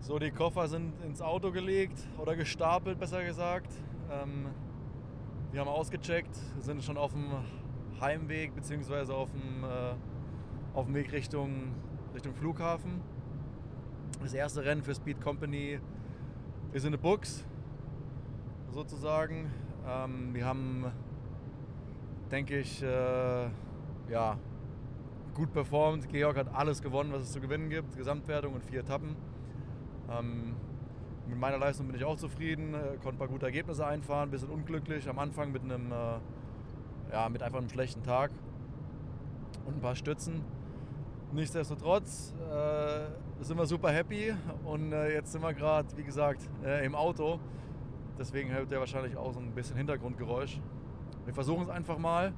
So, die Koffer sind ins Auto gelegt oder gestapelt, besser gesagt. Ähm, wir haben ausgecheckt, sind schon auf dem Heimweg bzw. auf dem, äh, auf dem Weg Richtung, Richtung Flughafen. Das erste Rennen für Speed Company ist in the Books, sozusagen. Ähm, wir haben, denke ich, äh, ja, gut performt. Georg hat alles gewonnen, was es zu gewinnen gibt. Gesamtwertung und vier Etappen. Ähm, mit meiner Leistung bin ich auch zufrieden, äh, konnte ein paar gute Ergebnisse einfahren, ein bisschen unglücklich am Anfang mit einem, äh, ja, mit einfach einem schlechten Tag und ein paar Stützen. Nichtsdestotrotz äh, sind wir super happy und äh, jetzt sind wir gerade, wie gesagt, äh, im Auto. Deswegen hört ihr wahrscheinlich auch so ein bisschen Hintergrundgeräusch. Wir versuchen es einfach mal.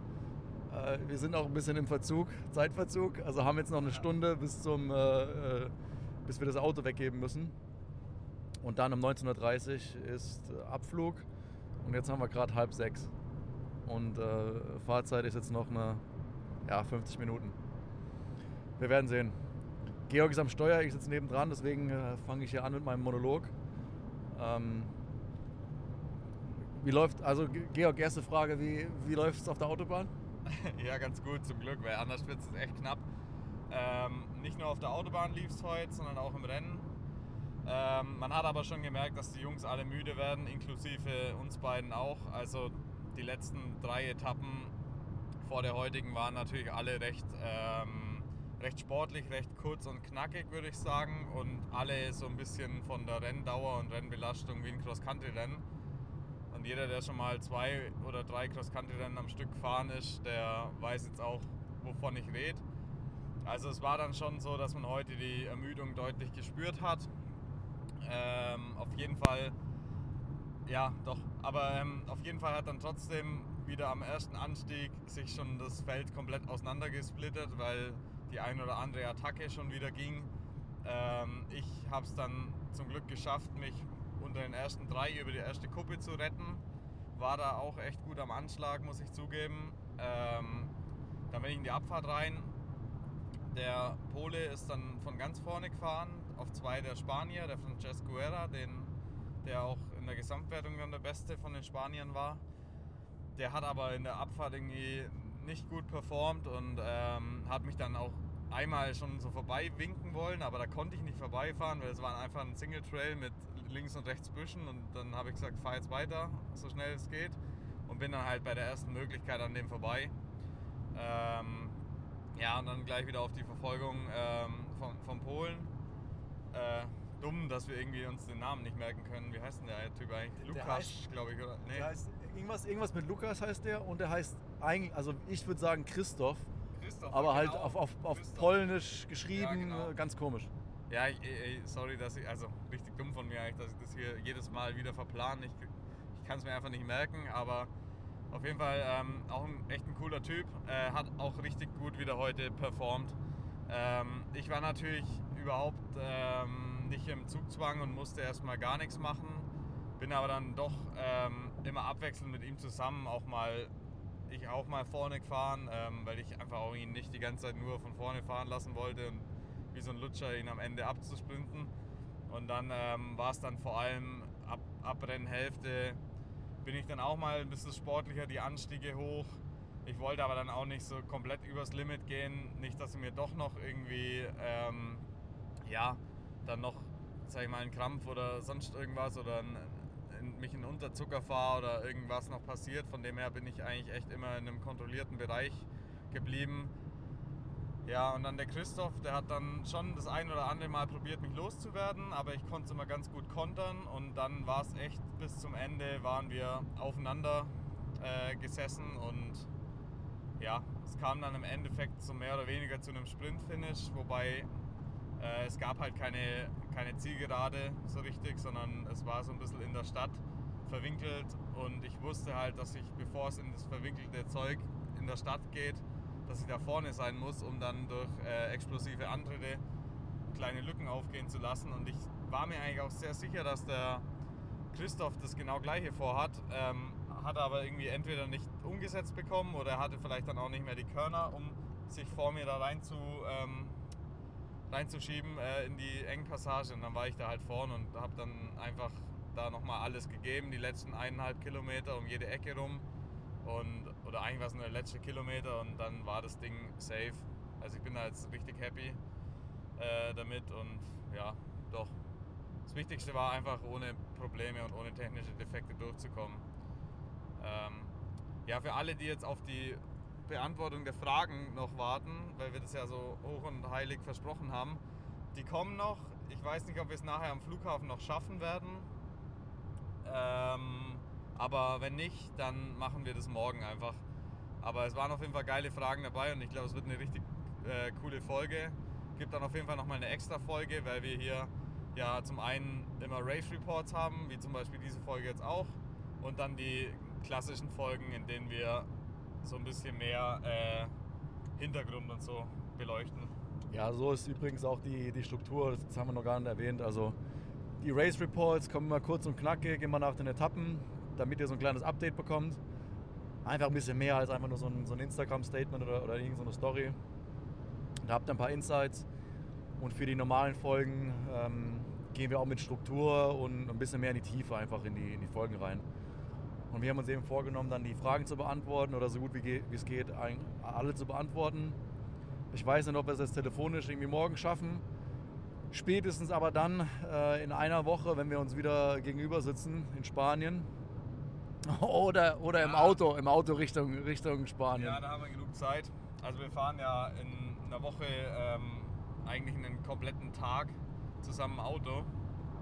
Äh, wir sind auch ein bisschen im Verzug, Zeitverzug. Also haben jetzt noch eine Stunde bis, zum, bis wir das Auto weggeben müssen. Und dann um 19.30 Uhr ist Abflug und jetzt haben wir gerade halb sechs. Und äh, Fahrzeit ist jetzt noch eine ja, 50 Minuten. Wir werden sehen. Georg ist am Steuer, ich sitze nebendran, deswegen äh, fange ich hier an mit meinem Monolog. Ähm, wie läuft, also Georg, erste Frage, wie, wie läuft es auf der Autobahn? ja, ganz gut, zum Glück, weil anders wird es echt knapp. Ähm, nicht nur auf der Autobahn lief es heute, sondern auch im Rennen. Ähm, man hat aber schon gemerkt, dass die Jungs alle müde werden, inklusive uns beiden auch. Also die letzten drei Etappen vor der heutigen waren natürlich alle recht, ähm, recht sportlich, recht kurz und knackig, würde ich sagen. Und alle so ein bisschen von der Renndauer und Rennbelastung wie ein Cross-Country-Rennen. Und jeder, der schon mal zwei oder drei Cross-Country-Rennen am Stück gefahren ist, der weiß jetzt auch, wovon ich rede. Also es war dann schon so, dass man heute die Ermüdung deutlich gespürt hat. Ähm, auf jeden Fall, ja, doch. Aber ähm, auf jeden Fall hat dann trotzdem wieder am ersten Anstieg sich schon das Feld komplett auseinandergesplittert, weil die ein oder andere Attacke schon wieder ging. Ähm, ich habe es dann zum Glück geschafft, mich unter den ersten drei über die erste Kuppe zu retten. War da auch echt gut am Anschlag, muss ich zugeben. Ähm, dann bin ich in die Abfahrt rein. Der Pole ist dann von ganz vorne gefahren, auf zwei der Spanier, der Francesco Guerra, der auch in der Gesamtwertung dann der Beste von den Spaniern war. Der hat aber in der Abfahrt irgendwie nicht gut performt und ähm, hat mich dann auch einmal schon so vorbei winken wollen, aber da konnte ich nicht vorbeifahren, weil es war einfach ein Single Trail mit links und rechts Büschen und dann habe ich gesagt, fahr jetzt weiter, so schnell es geht und bin dann halt bei der ersten Möglichkeit an dem vorbei. Ähm, ja, und dann gleich wieder auf die Verfolgung ähm, von, von Polen äh, dumm, dass wir irgendwie uns den Namen nicht merken können. Wie heißt denn der Typ eigentlich? Lukas, glaube ich, oder? Nee. Heißt, irgendwas, irgendwas mit Lukas heißt der und der heißt eigentlich, also ich würde sagen Christoph. Christoph aber halt genau. auf, auf, auf Polnisch geschrieben, ja, genau. ganz komisch. Ja, sorry, dass ich, also richtig dumm von mir eigentlich, dass ich das hier jedes Mal wieder verplane. Ich, ich kann es mir einfach nicht merken, aber auf jeden Fall ähm, auch ein echt ein cooler Typ. Äh, hat auch richtig gut wieder heute performt. Ähm, ich war natürlich überhaupt ähm, nicht im Zugzwang und musste erstmal gar nichts machen. Bin aber dann doch ähm, immer abwechselnd mit ihm zusammen auch mal ich auch mal vorne gefahren, ähm, weil ich einfach auch ihn nicht die ganze Zeit nur von vorne fahren lassen wollte und wie so ein Lutscher ihn am Ende abzusprinten. Und dann ähm, war es dann vor allem ab, ab Rennhälfte bin ich dann auch mal ein bisschen sportlicher, die Anstiege hoch. Ich wollte aber dann auch nicht so komplett übers Limit gehen, nicht, dass ich mir doch noch irgendwie ähm, ja, dann noch, sag ich mal, einen Krampf oder sonst irgendwas oder ein, in, mich in Unterzucker fahre oder irgendwas noch passiert. Von dem her bin ich eigentlich echt immer in einem kontrollierten Bereich geblieben. Ja, und dann der Christoph, der hat dann schon das ein oder andere Mal probiert, mich loszuwerden, aber ich konnte es immer ganz gut kontern und dann war es echt bis zum Ende, waren wir aufeinander äh, gesessen und ja, es kam dann im Endeffekt so mehr oder weniger zu einem Sprint-Finish, wobei äh, es gab halt keine, keine Zielgerade so richtig, sondern es war so ein bisschen in der Stadt verwinkelt und ich wusste halt, dass ich, bevor es in das verwinkelte Zeug in der Stadt geht, dass ich da vorne sein muss, um dann durch äh, explosive Antritte kleine Lücken aufgehen zu lassen. Und ich war mir eigentlich auch sehr sicher, dass der Christoph das genau gleiche vorhat. Ähm, hat aber irgendwie entweder nicht umgesetzt bekommen oder er hatte vielleicht dann auch nicht mehr die Körner, um sich vor mir da rein zu, ähm, reinzuschieben äh, in die engen Passagen. Und dann war ich da halt vorne und habe dann einfach da nochmal alles gegeben, die letzten eineinhalb Kilometer um jede Ecke rum. Und, oder eigentlich war es nur der letzte Kilometer und dann war das Ding safe. Also ich bin da jetzt richtig happy äh, damit und ja, doch. Das Wichtigste war einfach ohne Probleme und ohne technische Defekte durchzukommen. Ähm, ja, für alle, die jetzt auf die Beantwortung der Fragen noch warten, weil wir das ja so hoch und heilig versprochen haben, die kommen noch. Ich weiß nicht, ob wir es nachher am Flughafen noch schaffen werden. Ähm, aber wenn nicht, dann machen wir das morgen einfach. Aber es waren auf jeden Fall geile Fragen dabei und ich glaube, es wird eine richtig äh, coole Folge. Gibt dann auf jeden Fall nochmal eine extra Folge, weil wir hier ja zum einen immer Race Reports haben, wie zum Beispiel diese Folge jetzt auch. Und dann die klassischen Folgen, in denen wir so ein bisschen mehr äh, Hintergrund und so beleuchten. Ja, so ist übrigens auch die, die Struktur, das haben wir noch gar nicht erwähnt. Also die Race Reports kommen immer kurz und knackig, immer nach den Etappen, damit ihr so ein kleines Update bekommt. Einfach ein bisschen mehr als einfach nur so ein, so ein Instagram-Statement oder, oder irgendeine Story. Da habt ihr ein paar Insights. Und für die normalen Folgen ähm, gehen wir auch mit Struktur und ein bisschen mehr in die Tiefe einfach in die, in die Folgen rein. Und wir haben uns eben vorgenommen, dann die Fragen zu beantworten oder so gut wie, es geht, alle zu beantworten. Ich weiß nicht, ob wir es jetzt telefonisch irgendwie morgen schaffen. Spätestens aber dann äh, in einer Woche, wenn wir uns wieder gegenüber sitzen in Spanien. Oder, oder ja. im Auto, im Auto Richtung, Richtung Spanien. Ja, da haben wir genug Zeit. Also wir fahren ja in einer Woche ähm, eigentlich einen kompletten Tag zusammen Auto.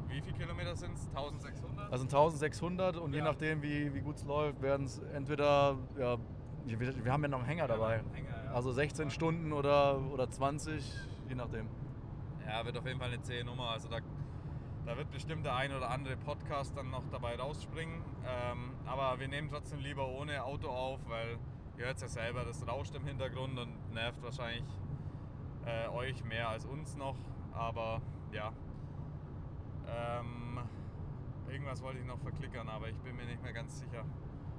Wie viele Kilometer sind es? 1600? Also 1600 und ja. je nachdem, wie, wie gut es läuft, werden es entweder, ja, wir, wir, haben ja noch einen Hänger dabei. Einen Hänger, ja. Also 16 Stunden oder, oder 20, je nachdem. Ja, wird auf jeden Fall eine zähe Nummer. Also da, da wird bestimmt der ein oder andere Podcast dann noch dabei rausspringen. Ähm, aber wir nehmen trotzdem lieber ohne Auto auf, weil ihr hört es ja selber, das rauscht im Hintergrund und nervt wahrscheinlich äh, euch mehr als uns noch. Aber ja, ähm, irgendwas wollte ich noch verklickern, aber ich bin mir nicht mehr ganz sicher.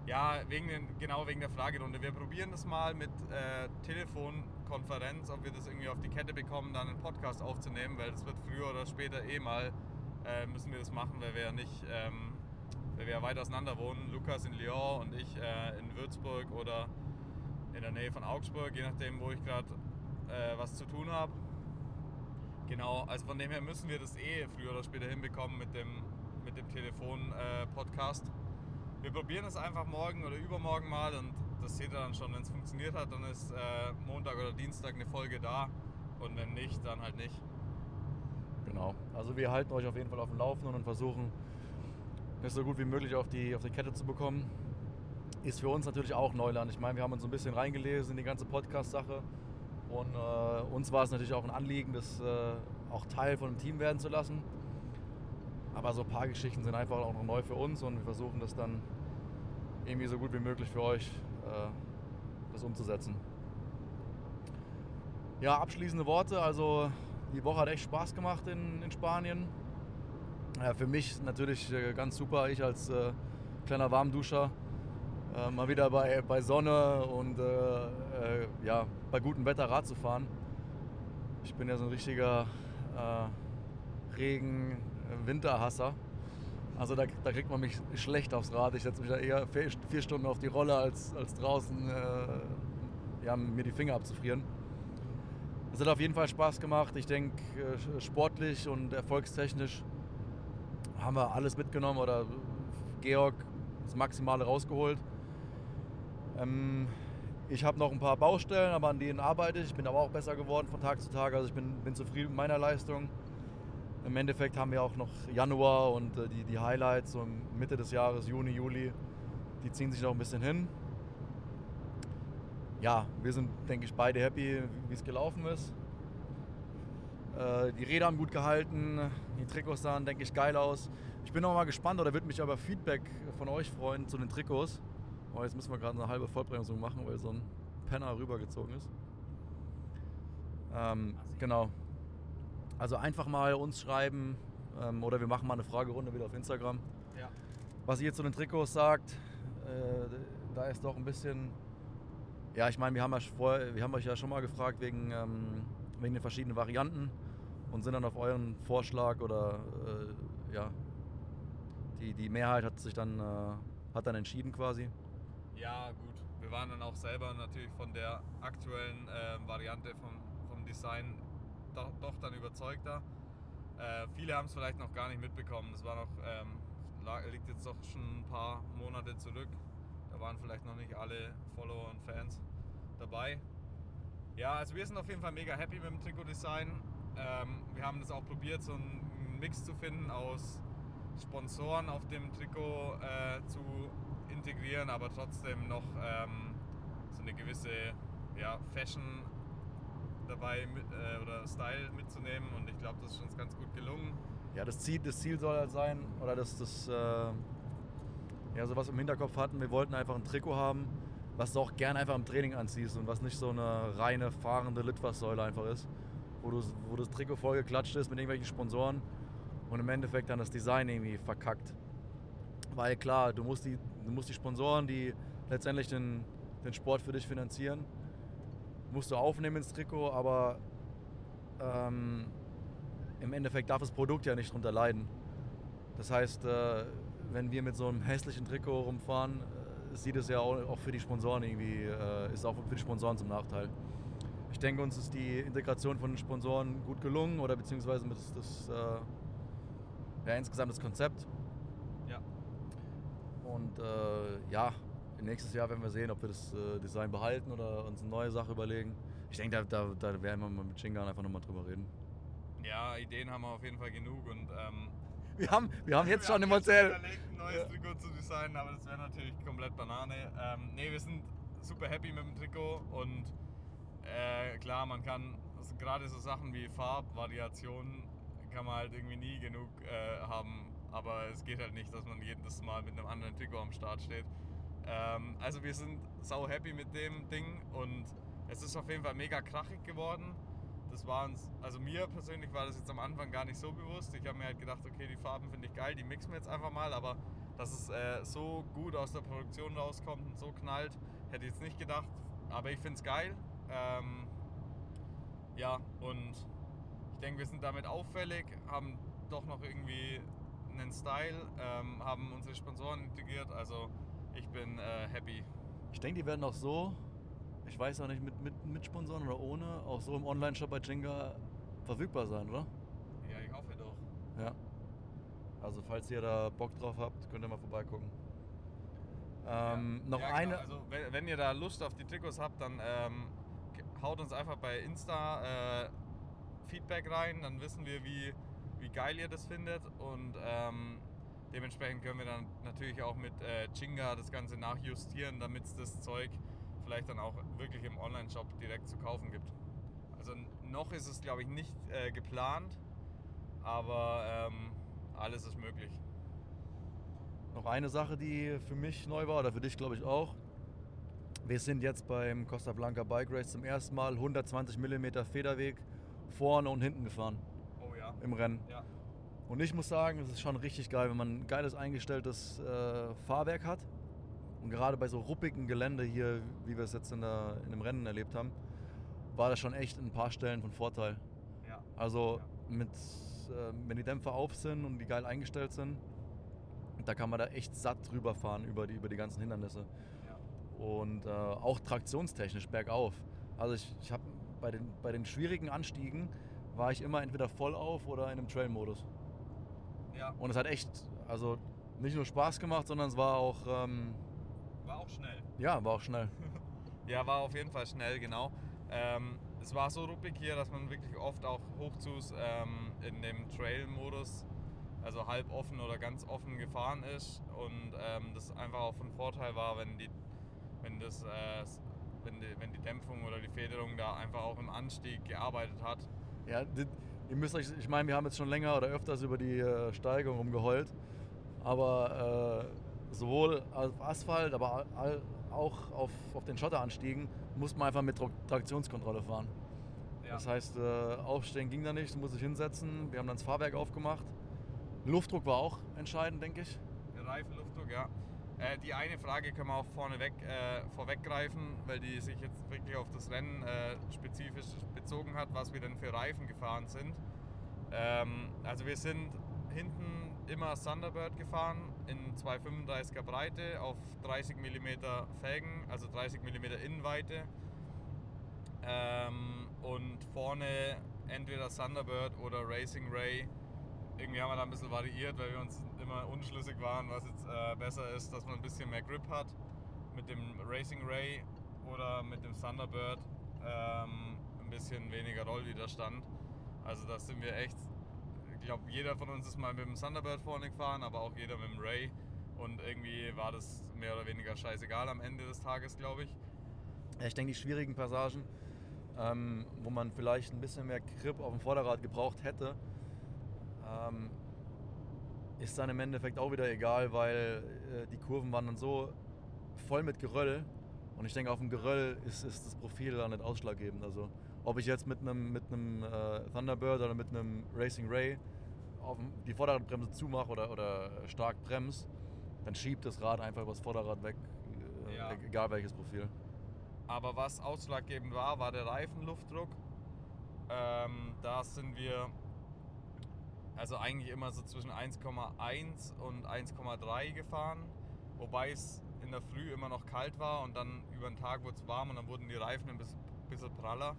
Ja, wegen den, genau wegen der Fragerunde. Wir probieren das mal mit äh, Telefonkonferenz, ob wir das irgendwie auf die Kette bekommen, dann einen Podcast aufzunehmen, weil das wird früher oder später eh mal, äh, müssen wir das machen, weil wir ja nicht, ähm, weil wir ja weit auseinander wohnen. Lukas in Lyon und ich äh, in Würzburg oder in der Nähe von Augsburg, je nachdem, wo ich gerade äh, was zu tun habe. Genau, also von dem her müssen wir das eh früher oder später hinbekommen mit dem, mit dem Telefon-Podcast. Äh, wir probieren es einfach morgen oder übermorgen mal und das seht ihr dann schon. Wenn es funktioniert hat, dann ist äh, Montag oder Dienstag eine Folge da und wenn nicht, dann halt nicht. Genau, also wir halten euch auf jeden Fall auf dem Laufenden und versuchen, es so gut wie möglich auf die, auf die Kette zu bekommen. Ist für uns natürlich auch Neuland. Ich meine, wir haben uns ein bisschen reingelesen in die ganze Podcast-Sache und äh, uns war es natürlich auch ein Anliegen, das äh, auch Teil von einem Team werden zu lassen. Aber so ein paar Geschichten sind einfach auch noch neu für uns und wir versuchen das dann irgendwie so gut wie möglich für euch äh, das umzusetzen. Ja, abschließende Worte. Also die Woche hat echt Spaß gemacht in, in Spanien. Ja, für mich natürlich äh, ganz super. Ich als äh, kleiner Warmduscher äh, mal wieder bei, bei Sonne und äh, äh, ja, bei gutem Wetter Rad zu fahren. Ich bin ja so ein richtiger äh, Regen-Winterhasser. Also da, da, kriegt man mich schlecht aufs Rad. Ich setze mich da eher vier, Stunden auf die Rolle, als, als draußen ja, mir die Finger abzufrieren. Es hat auf jeden Fall Spaß gemacht. Ich denke, äh, sportlich und erfolgstechnisch haben wir alles mitgenommen oder Georg das Maximale rausgeholt. Ähm, ich habe noch ein paar Baustellen, aber an denen arbeite ich. Ich bin aber auch besser geworden von Tag zu Tag. Also ich bin, bin zufrieden mit meiner Leistung. Im Endeffekt haben wir auch noch Januar und äh, die, die Highlights so Mitte des Jahres, Juni, Juli, die ziehen sich noch ein bisschen hin. Ja, wir sind, denke ich, beide happy, wie es gelaufen ist. Äh, die Räder haben gut gehalten, die Trikots sahen, denke ich, geil aus. Ich bin auch mal gespannt oder würde mich aber Feedback von euch freuen zu den Trikots. Oh, jetzt müssen wir gerade eine halbe Vollbremsung machen, weil so ein Penner rübergezogen ist. Ähm, genau. Also einfach mal uns schreiben ähm, oder wir machen mal eine Fragerunde wieder auf Instagram. Ja. Was ihr zu den Trikots sagt, Äh, da ist doch ein bisschen. Ja, ich meine, wir, haben ja vorher, wir haben euch ja schon mal gefragt wegen, ähm, wegen den verschiedenen Varianten und sind dann auf euren Vorschlag oder äh, ja, die, die Mehrheit hat sich dann, äh, hat dann entschieden quasi. Ja, gut. Wir waren dann auch selber natürlich von der aktuellen äh, Variante vom, vom Design doch, doch dann überzeugter. Äh, viele haben es vielleicht noch gar nicht mitbekommen. Das war noch, ähm, liegt jetzt doch schon ein paar Monate zurück. Waren vielleicht noch nicht alle Follower und Fans dabei. Ja, also wir sind auf jeden Fall mega happy mit dem Trikot-Design. Ähm, wir haben das auch probiert, so einen Mix zu finden aus Sponsoren auf dem Trikot äh, zu integrieren, aber trotzdem noch ähm, so eine gewisse ja, Fashion dabei mit, äh, oder Style mitzunehmen und ich glaube, das ist uns ganz gut gelungen. Ja, das Ziel, das Ziel soll halt sein, oder das, das äh, ja, sowas im Hinterkopf hatten, wir wollten einfach ein Trikot haben, was du auch gerne einfach im Training anziehst und was nicht so eine reine fahrende Litfaßsäule einfach ist, wo, du, wo das Trikot voll geklatscht ist mit irgendwelchen Sponsoren und im Endeffekt dann das Design irgendwie verkackt. Weil klar, du musst die, du musst die Sponsoren, die letztendlich den, den Sport für dich finanzieren, musst du aufnehmen ins Trikot, aber ähm, im Endeffekt darf das Produkt ja nicht drunter leiden. Das heißt, äh, wenn wir mit so einem hässlichen Trikot rumfahren, äh, sieht es ja auch, für die Sponsoren irgendwie, äh, ist auch für die Sponsoren zum Nachteil. Ich denke, uns ist die Integration von den Sponsoren gut gelungen oder beziehungsweise das, das äh, ja, insgesamt das Konzept. Ja. Und äh, ja, nächstes Jahr werden wir sehen, ob wir das äh, Design behalten oder uns eine neue Sache überlegen. Ich denke, da, da, da werden wir mal mit Shingan einfach nochmal drüber reden. Ja, Ideen haben wir auf jeden Fall genug und ähm, wir, haben, wir haben jetzt wir schon im Hotel. überlegt, ein neues ja. Trikot zu designen, aber das wäre natürlich komplett Banane. Ähm, ne, wir sind super happy mit dem Trikot und äh, klar, man kann also gerade so Sachen wie Farbvariationen kann man halt irgendwie nie genug äh, haben, aber es geht halt nicht, dass man jedes Mal mit einem anderen Trikot am Start steht. Ähm, also wir sind sau happy mit dem Ding und es ist auf jeden Fall mega krachig geworden. Das war uns, also mir persönlich war das jetzt am Anfang gar nicht so bewusst. Ich habe mir halt gedacht, okay, die Farben finde ich geil, die mixen wir jetzt einfach mal, aber dass es äh, so gut aus der Produktion rauskommt und so knallt, hätte ich jetzt nicht gedacht. Aber ich finde es geil. Ähm, ja, und ich denke, wir sind damit auffällig, haben doch noch irgendwie einen Style, ähm, haben unsere Sponsoren integriert. Also ich bin äh, happy. Ich denke, die werden auch so, ich weiß auch nicht, mit, mit, mit Sponsoren oder ohne, auch so im Online-Shop bei Jenga verfügbar sein, oder? Ja, ich hoffe doch. Ja. Also falls ihr da Bock drauf habt, könnt ihr mal vorbeigucken. Ähm, ja. Noch ja, eine. Genau. Also wenn, wenn, ihr da Lust auf die Trikots habt, dann ähm, haut uns einfach bei Insta äh, Feedback rein, dann wissen wir, wie, wie geil ihr das findet und ähm, Dementsprechend können wir dann natürlich auch mit äh, Chinga das Ganze nachjustieren, damit es das Zeug vielleicht dann auch wirklich im Online-Shop direkt zu kaufen gibt. Also noch ist es, glaube ich, nicht äh, geplant, aber ähm, alles ist möglich. Noch eine Sache, die für mich neu war, oder für dich, glaube ich, auch. Wir sind jetzt beim Costa Blanca Bike Race zum ersten Mal 120 mm Federweg vorne und hinten gefahren. Oh ja. Im Rennen. Ja. Und ich muss sagen, es ist schon richtig geil, wenn man ein geiles eingestelltes äh, Fahrwerk hat. Und gerade bei so ruppigen Gelände hier, wie wir es jetzt in, der, in dem Rennen erlebt haben, war das schon echt ein paar Stellen von Vorteil. Ja. Also ja. mit, äh, wenn die Dämpfer auf sind und die geil eingestellt sind, da kann man da echt satt drüber fahren über die, über die ganzen Hindernisse. Ja. Und äh, auch traktionstechnisch bergauf. Also ich, ich habe bei den, bei den schwierigen Anstiegen war ich immer entweder voll auf oder in einem Trail-Modus. Ja. Und es hat echt, also nicht nur Spaß gemacht, sondern es war auch. Ähm, war auch schnell. Ja, war auch schnell. ja, war auf jeden Fall schnell, genau. Ähm, es war so ruppig hier, dass man wirklich oft auch Hochzus ähm, in dem Trail-Modus, also halb offen oder ganz offen gefahren ist. Und ähm, das einfach auch von Vorteil war, wenn die, wenn das, äh, wenn die, wenn die Dämpfung oder die Federung da einfach auch im Anstieg gearbeitet hat. Ja, die, ihr müsst euch, ich meine, wir haben jetzt schon länger oder öfters über die äh, Steigung rumgeheult, aber äh, sowohl auf Asphalt, aber auch auf, auf den Schotteranstiegen muss man einfach mit Traktionskontrolle fahren. Ja. Das heißt, äh, aufstehen ging da nicht, du musst dich hinsetzen. Wir haben dann das Fahrwerk aufgemacht. Luftdruck war auch entscheidend, denke ich. Reifenluftdruck, ja. Äh, die eine Frage können wir auch vorneweg, äh, vorweggreifen, weil die sich jetzt wirklich auf das Rennen äh, spezifisch bezogen hat, was wir denn für Reifen gefahren sind. Ähm, also wir sind hinten immer Thunderbird gefahren in 235er Breite auf 30 mm Felgen, also 30 mm Innenweite. Ähm, und vorne entweder Thunderbird oder Racing Ray. Irgendwie haben wir da ein bisschen variiert, weil wir uns immer unschlüssig waren, was jetzt äh, besser ist, dass man ein bisschen mehr Grip hat mit dem Racing Ray oder mit dem Thunderbird ähm, ein bisschen weniger Rollwiderstand. Also da sind wir echt, ich glaube jeder von uns ist mal mit dem Thunderbird vorne gefahren, aber auch jeder mit dem Ray. Und irgendwie war das mehr oder weniger scheißegal am Ende des Tages, glaube ich. Ja, ich denke, die schwierigen Passagen, ähm, wo man vielleicht ein bisschen mehr Grip auf dem Vorderrad gebraucht hätte, ähm, ist dann im Endeffekt auch wieder egal, weil äh, die Kurven waren dann so voll mit Geröll. Und ich denke, auf dem Geröll ist, ist das Profil dann nicht ausschlaggebend. Also ob ich jetzt mit einem mit einem äh, Thunderbird oder mit einem Racing Ray auf die Vorderradbremse zumache oder, oder stark bremse, dann schiebt das Rad einfach übers Vorderrad weg, äh, Ja. egal welches Profil. Aber was ausschlaggebend war, war der Reifenluftdruck. Ähm, da sind wir also eigentlich immer so zwischen 1,1 und 1,3 gefahren. Wobei es in der Früh immer noch kalt war und dann über den Tag wurde es warm und dann wurden die Reifen ein bisschen, bisschen praller.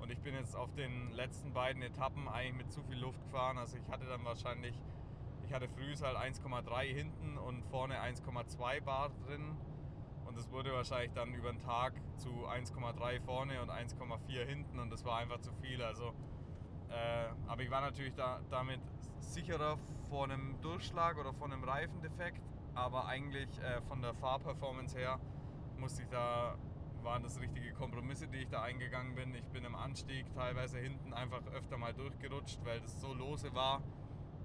Und ich bin jetzt auf den letzten beiden Etappen eigentlich mit zu viel Luft gefahren. Also ich hatte dann wahrscheinlich, ich hatte früh halt 1,3 hinten und vorne 1,2 Bar drin. Und es wurde wahrscheinlich dann über den Tag zu 1,3 vorne und 1,4 hinten und das war einfach zu viel. Also, äh, aber ich war natürlich da, damit sicherer vor einem Durchschlag oder vor einem Reifendefekt. Aber eigentlich äh, von der Fahrperformance her musste ich da, waren das richtige Kompromisse, die ich da eingegangen bin. Ich bin im Anstieg teilweise hinten einfach öfter mal durchgerutscht, weil das so lose war,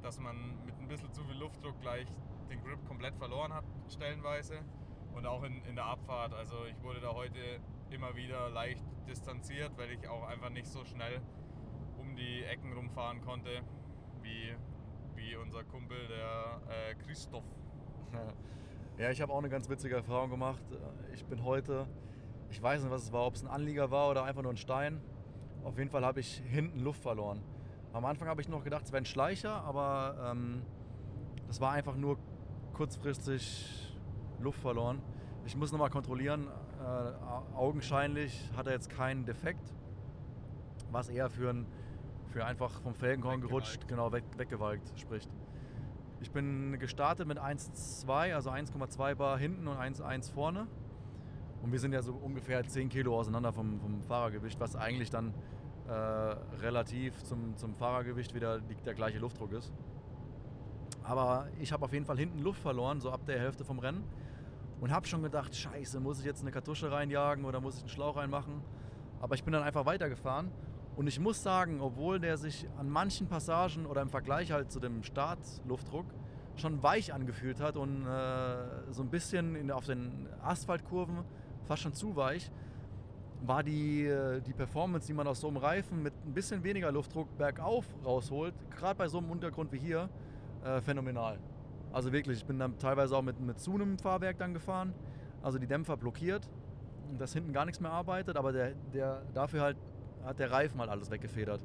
dass man mit ein bisschen zu viel Luftdruck gleich den Grip komplett verloren hat, stellenweise. Und auch in, in der Abfahrt. Also ich wurde da heute immer wieder leicht distanziert, weil ich auch einfach nicht so schnell um die Ecken rumfahren konnte, wie, wie unser Kumpel, der äh, Christoph. Ja, ich habe auch eine ganz witzige Erfahrung gemacht. Ich bin heute, ich weiß nicht, was es war, ob es ein Anlieger war oder einfach nur ein Stein. Auf jeden Fall habe ich hinten Luft verloren. Am Anfang habe ich noch gedacht, es wäre ein Schleicher, aber ähm, das war einfach nur kurzfristig Luft verloren. Ich muss nochmal kontrollieren. Äh, augenscheinlich hat er jetzt keinen Defekt, was eher für, ein, für einfach vom Felgenkorn gerutscht, genau weg, weggewalkt spricht. Ich bin gestartet mit 1,2, also 1,2 Bar hinten und 1,1 vorne. Und wir sind ja so ungefähr 10 Kilo auseinander vom, vom Fahrergewicht, was eigentlich dann äh, relativ zum, zum Fahrergewicht wieder die, der gleiche Luftdruck ist. Aber ich habe auf jeden Fall hinten Luft verloren, so ab der Hälfte vom Rennen. Und habe schon gedacht, scheiße, muss ich jetzt eine Kartusche reinjagen oder muss ich einen Schlauch reinmachen? Aber ich bin dann einfach weitergefahren. Und ich muss sagen, obwohl der sich an manchen Passagen oder im Vergleich halt zu dem Startluftdruck schon weich angefühlt hat und äh, so ein bisschen in, auf den Asphaltkurven fast schon zu weich, war die, äh, die Performance, die man aus so einem Reifen mit ein bisschen weniger Luftdruck bergauf rausholt, gerade bei so einem Untergrund wie hier, äh, phänomenal. Also wirklich, ich bin dann teilweise auch mit, mit zu einem Fahrwerk dann gefahren, also die Dämpfer blockiert, und dass hinten gar nichts mehr arbeitet, aber der, der, dafür halt hat der Reifen halt alles weggefedert.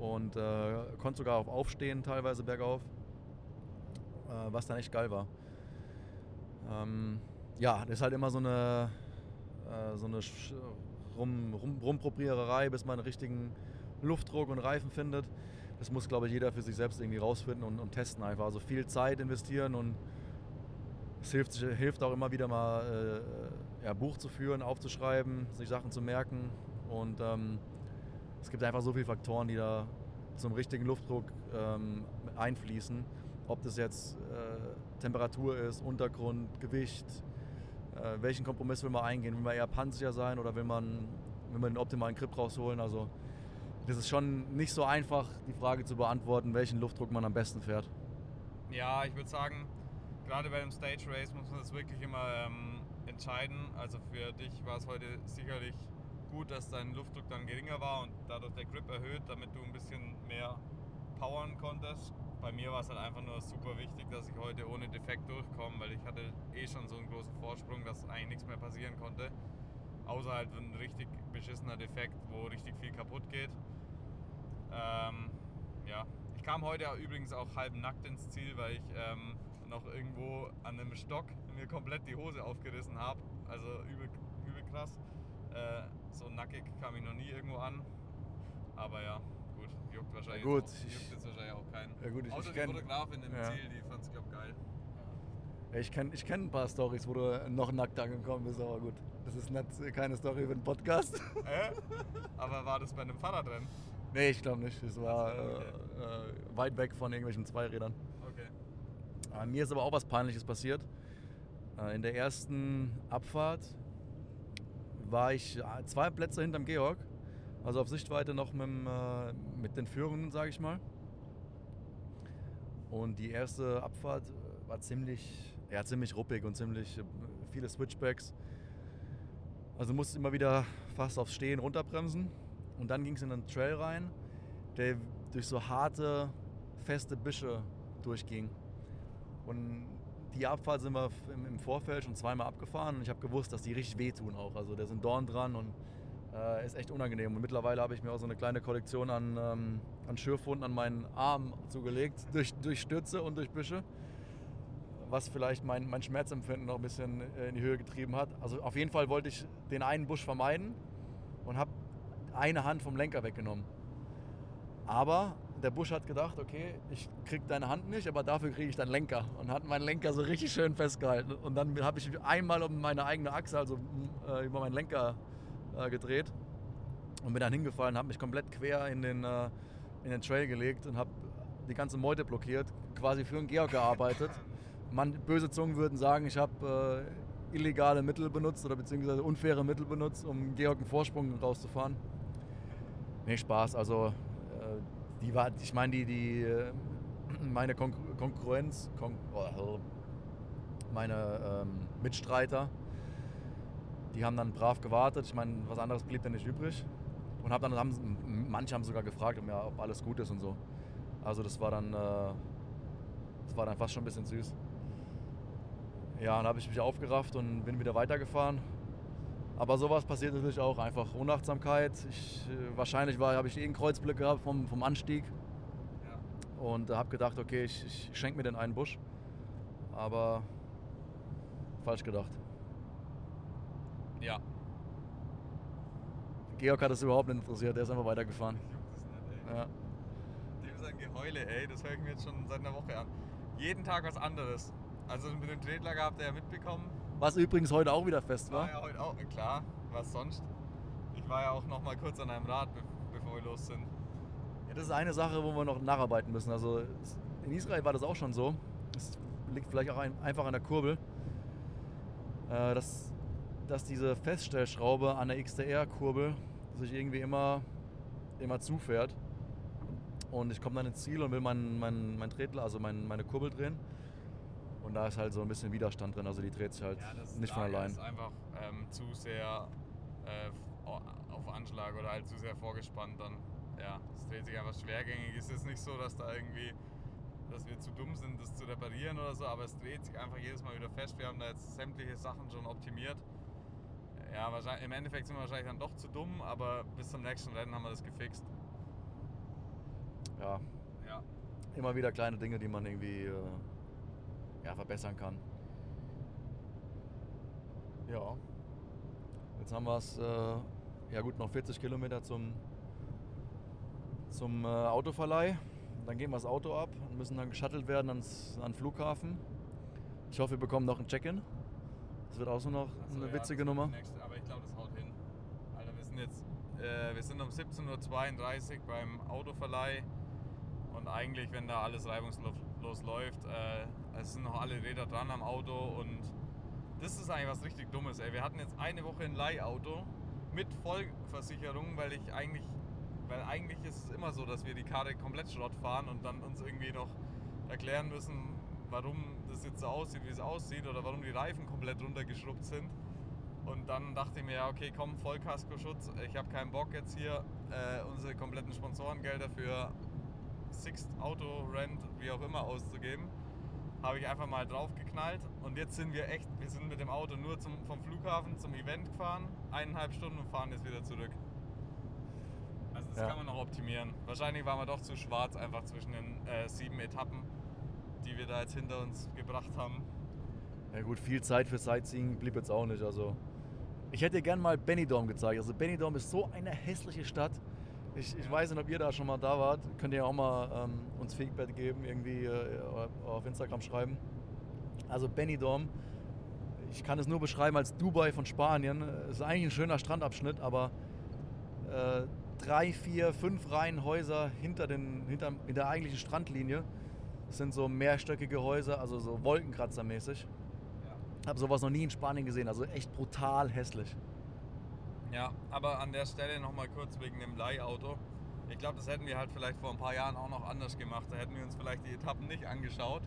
Und äh, konnte sogar auf Aufstehen teilweise bergauf, äh, was dann echt geil war. Ähm, ja, das ist halt immer so eine, äh, so eine Rum, Rum, Rumprobiererei, bis man einen richtigen Luftdruck und Reifen findet. Das muss, glaube ich, jeder für sich selbst irgendwie rausfinden und, und testen einfach. Also viel Zeit investieren und es hilft, hilft auch immer wieder mal äh, ja, Buch zu führen, aufzuschreiben, sich Sachen zu merken. Und ähm, es gibt einfach so viele Faktoren, die da zum richtigen Luftdruck ähm, einfließen. Ob das jetzt äh, Temperatur ist, Untergrund, Gewicht, äh, welchen Kompromiss will man eingehen? Will man eher pansicher sein oder will man, will man den optimalen Grip rausholen? Also das ist schon nicht so einfach, die Frage zu beantworten, welchen Luftdruck man am besten fährt. Ja, ich würde sagen, gerade bei dem Stage Race muss man das wirklich immer ähm, entscheiden. Also für dich war es heute sicherlich gut, dass dein Luftdruck dann geringer war und dadurch der Grip erhöht, damit du ein bisschen mehr powern konntest. Bei mir war es halt einfach nur super wichtig, dass ich heute ohne Defekt durchkomme, weil ich hatte eh schon so einen großen Vorsprung, dass eigentlich nichts mehr passieren konnte. Außer halt ein richtig beschissener Defekt, wo richtig viel kaputt geht. Ähm, ja, ich kam heute übrigens auch halb nackt ins Ziel, weil ich ähm, noch irgendwo an einem Stock mir komplett die Hose aufgerissen habe. Also übel, übel krass. Äh, so nackig kam ich noch nie irgendwo an. Aber ja, juckt wahrscheinlich, Ja, gut, auch, ich- juckt jetzt wahrscheinlich auch keinen. Ja gut, ich, Außer ich die kenne Fotografin im ja. Ziel, die fand es, glaube geil. ich kenn, ich kenn ein paar Stories, wo du noch nackt angekommen bist, aber gut. Das ist nicht, keine Story für einen Podcast. Äh? Aber war das bei einem Fahrradrennen? nee, ich glaube nicht. Es war Ach so, äh, äh, weit weg von irgendwelchen Zweirädern. Okay. Äh, mir ist aber auch was Peinliches passiert. Äh, in der ersten Abfahrt war ich äh, zwei Plätze hinterm Georg. Also auf Sichtweite noch mit, dem, äh, mit den Führungen, sage ich mal. Und die erste Abfahrt äh, war ziemlich, ja, ziemlich ruppig und ziemlich äh, viele Switchbacks. Also musste immer wieder fast aufs Stehen runterbremsen. Und dann ging es in einen Trail rein, der durch so harte, feste Büsche durchging. Und die Abfahrt sind wir im Vorfeld schon zweimal abgefahren und ich habe gewusst, dass die richtig wehtun auch. Also da sind Dorn dran und äh, ist echt unangenehm. Und mittlerweile habe ich mir auch so eine kleine Kollektion an, ähm, an Schürfwunden an meinen Arm zugelegt, durch, durch Stürze und durch Büsche. Was vielleicht mein, mein Schmerzempfinden noch ein bisschen äh, in die Höhe getrieben hat. Also auf jeden Fall wollte ich den einen Busch vermeiden und habe eine Hand vom Lenker weggenommen. Aber der Busch hat gedacht, okay, ich krieg deine Hand nicht, aber dafür kriege ich deinen Lenker. Und hat meinen Lenker so richtig schön festgehalten. Und dann habe ich einmal um meine eigene Achse, also äh, über meinen Lenker äh, gedreht und bin dann hingefallen, habe mich komplett quer in den, äh, in den Trail gelegt und habe die ganze Meute blockiert, quasi für einen Georg gearbeitet. Man, böse Zungen würden sagen, ich habe äh, illegale Mittel benutzt oder beziehungsweise unfaire Mittel benutzt, um Georg einen Vorsprung rauszufahren. Nee, Spaß. Also, äh, die war, ich meine, die, die, äh, meine Kon Konkurrenz, Kon oh, meine ähm, Mitstreiter, die haben dann brav gewartet. Ich meine, was anderes blieb dann nicht übrig. Und hab dann, haben, manche haben sogar gefragt, ob, alles gut ist und so. Also, das war dann, äh, das war dann fast schon ein bisschen süß. Ja, dann habe ich mich aufgerafft und bin wieder weitergefahren. Aber sowas passiert natürlich auch, einfach Unachtsamkeit. Ich, äh, wahrscheinlich war- habe ich eh einen Kreuzblick gehabt vom, vom Anstieg Ja. und habe gedacht, okay, ich, ich schenke mir den einen Busch. Aber falsch gedacht. Ja. Georg hat es überhaupt nicht interessiert, der ist einfach weitergefahren. Das nicht, ey. Ja. Dem sein Geheule, ey, das höre ich mir jetzt schon seit einer Woche an. Jeden Tag was anderes. Also mit dem Tretlager habt ihr ja mitbekommen. Was übrigens heute auch wieder fest War war. ja heute auch, klar, was sonst. Ich war ja auch noch mal kurz an einem Rad, be bevor wir los sind. Ja, das ist eine Sache, wo wir noch nacharbeiten müssen. Also in Israel war das auch schon so. Es liegt vielleicht auch ein, einfach an der Kurbel, äh, dass, dass diese Feststellschraube an der XTR-Kurbel sich irgendwie immer, immer zufährt. Und ich komme dann ins Ziel und will meinen mein, mein Tretler, also mein, meine Kurbel drehen. Und da ist halt so ein bisschen Widerstand drin, also die dreht sich halt nicht von allein. ist einfach ähm, zu sehr äh, au- auf Anschlag oder halt zu sehr vorgespannt dann. Ja, es dreht sich einfach schwergängig. Es ist nicht so, dass da irgendwie, dass wir zu dumm sind, das zu reparieren oder so, aber es dreht sich einfach jedes Mal wieder fest. Wir haben da jetzt sämtliche Sachen schon optimiert. Ja, wahrscheinlich, im Endeffekt sind wir wahrscheinlich dann doch zu dumm, aber bis zum nächsten Rennen haben wir das gefixt. Ja, Ja. immer wieder kleine Dinge, die man irgendwie äh, ja, verbessern kann. Ja. Jetzt haben wir es, äh, ja gut, noch 40 Kilometer zum, zum äh, Autoverleih. Dann geben wir das Auto ab und müssen dann geschattelt werden ans, an den Flughafen. Ich hoffe, wir bekommen noch ein Check-in. Das wird auch so noch so, eine ja, witzige Nummer. Nächste, aber ich glaube, das haut hin. Sind jetzt, äh, wir sind um 17.32 Uhr beim Autoverleih und eigentlich, wenn da alles reibungslos läuft, äh, es sind noch alle Räder dran am Auto und das ist eigentlich was richtig Dummes. Ey. Wir hatten jetzt eine Woche ein Leihauto mit Vollversicherung, weil ich eigentlich, weil eigentlich ist es immer so, dass wir die Karre komplett Schrott fahren und dann uns irgendwie noch erklären müssen, warum das jetzt so aussieht, wie es aussieht oder warum die Reifen komplett runtergeschrubbt sind. Und dann dachte ich mir, ja, okay, komm, Vollkaskoschutz. Ich habe keinen Bock jetzt hier äh, unsere kompletten Sponsorengelder für Sixt Auto Rent, wie auch immer, auszugeben. Habe ich einfach mal draufgeknallt und jetzt sind wir echt, wir sind mit dem Auto nur zum, vom Flughafen zum Event gefahren, eineinhalb Stunden und fahren jetzt wieder zurück. Also das Ja. kann man noch optimieren. Wahrscheinlich waren wir doch zu schwarz einfach zwischen den äh, sieben Etappen, die wir da jetzt hinter uns gebracht haben. Ja gut, viel Zeit für Sightseeing blieb jetzt auch nicht. Also ich hätte gern mal Benidorm gezeigt. Also Benidorm ist so eine hässliche Stadt. Ich, ich weiß nicht, ob ihr da schon mal da wart. Könnt ihr auch mal ähm, uns Feedback geben, irgendwie äh, auf Instagram schreiben. Also Benidorm, ich kann es nur beschreiben als Dubai von Spanien. Es ist eigentlich ein schöner Strandabschnitt, aber äh, drei, vier, fünf Reihen Häuser hinter, den, hinter, in der eigentlichen Strandlinie. Sind so mehrstöckige Häuser, also so Wolkenkratzermäßig. Habe sowas noch nie in Spanien gesehen, also echt brutal hässlich. Ja, aber an der Stelle nochmal kurz wegen dem Leihauto. Ich glaube, das hätten wir halt vielleicht vor ein paar Jahren auch noch anders gemacht. Da hätten wir uns vielleicht die Etappen nicht angeschaut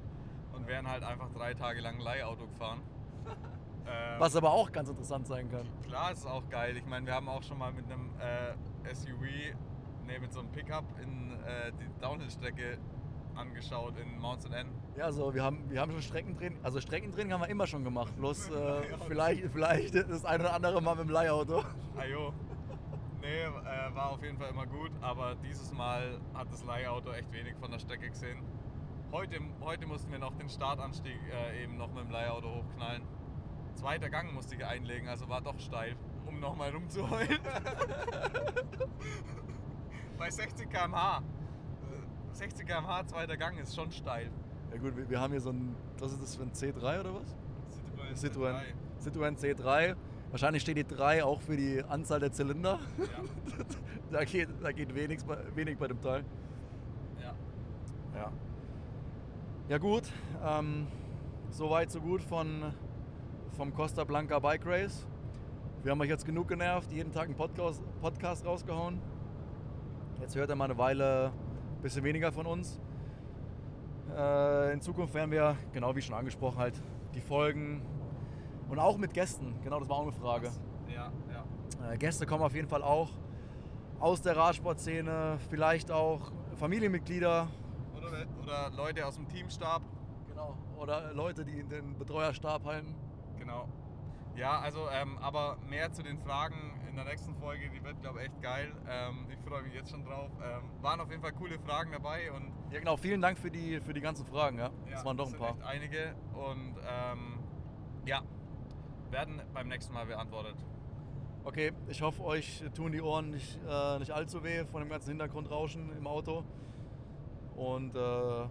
und wären halt einfach drei Tage lang Leihauto gefahren. ähm, Was aber auch ganz interessant sein kann. Klar, ist auch geil. Ich meine, wir haben auch schon mal mit einem äh, SUV, nee, mit so einem Pickup in äh, die Downhill-Strecke angeschaut in Mountain N. Ja, so, wir haben, wir haben schon Streckentraining, also Streckentraining haben wir immer schon gemacht, bloß äh, vielleicht, vielleicht das ein oder andere Mal mit dem Leihauto. Ajo. Nee, äh, war auf jeden Fall immer gut, aber dieses Mal hat das Leihauto echt wenig von der Strecke gesehen. Heute, heute mussten wir noch den Startanstieg äh, eben noch mit dem Leihauto hochknallen. Zweiter Gang musste ich einlegen, also war doch steil, um nochmal rumzuheulen. Bei 60 km/h. Äh, 60 km/h zweiter Gang ist schon steil. Ja gut, wir, wir haben hier so ein, was ist das für ein C3 oder was? Citroën. Citroën. Citroën C3. Wahrscheinlich steht die 3 auch für die Anzahl der Zylinder. Ja, Da geht, da geht wenig, bei- wenig bei dem Teil. ja. Ja. Ja gut, ähm, soweit so gut von, vom Costa Blanca Bike Race. Wir haben euch jetzt genug genervt, jeden Tag einen Podcast, Podcast rausgehauen. Jetzt hört ihr mal eine Weile ein bisschen weniger von uns. Äh, in Zukunft werden wir, genau wie schon angesprochen, halt die Folgen und auch mit Gästen. Genau, das war auch eine Frage. Ja, ja. Äh, Gäste kommen auf jeden Fall auch aus der Radsportszene, vielleicht auch Familienmitglieder, Oder, oder Leute aus dem Teamstab. Genau. Oder Leute, die den Betreuerstab halten. Genau. Ja, also, ähm, aber mehr zu den Fragen in der nächsten Folge, die wird, glaube ich, echt geil. Ähm, ich freue mich jetzt schon drauf. Ähm, waren auf jeden Fall coole Fragen dabei und Ja, genau. Vielen Dank für die, für die ganzen Fragen. Ja. ja, das waren doch ein sind paar. Echt einige und ähm, ja, werden beim nächsten Mal beantwortet. Okay, ich hoffe, euch tun die Ohren nicht, äh, nicht allzu weh von dem ganzen Hintergrundrauschen im Auto. Und äh,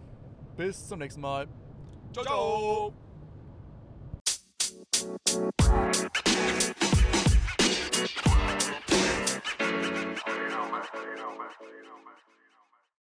bis zum nächsten Mal. Ciao, ciao. You know, man.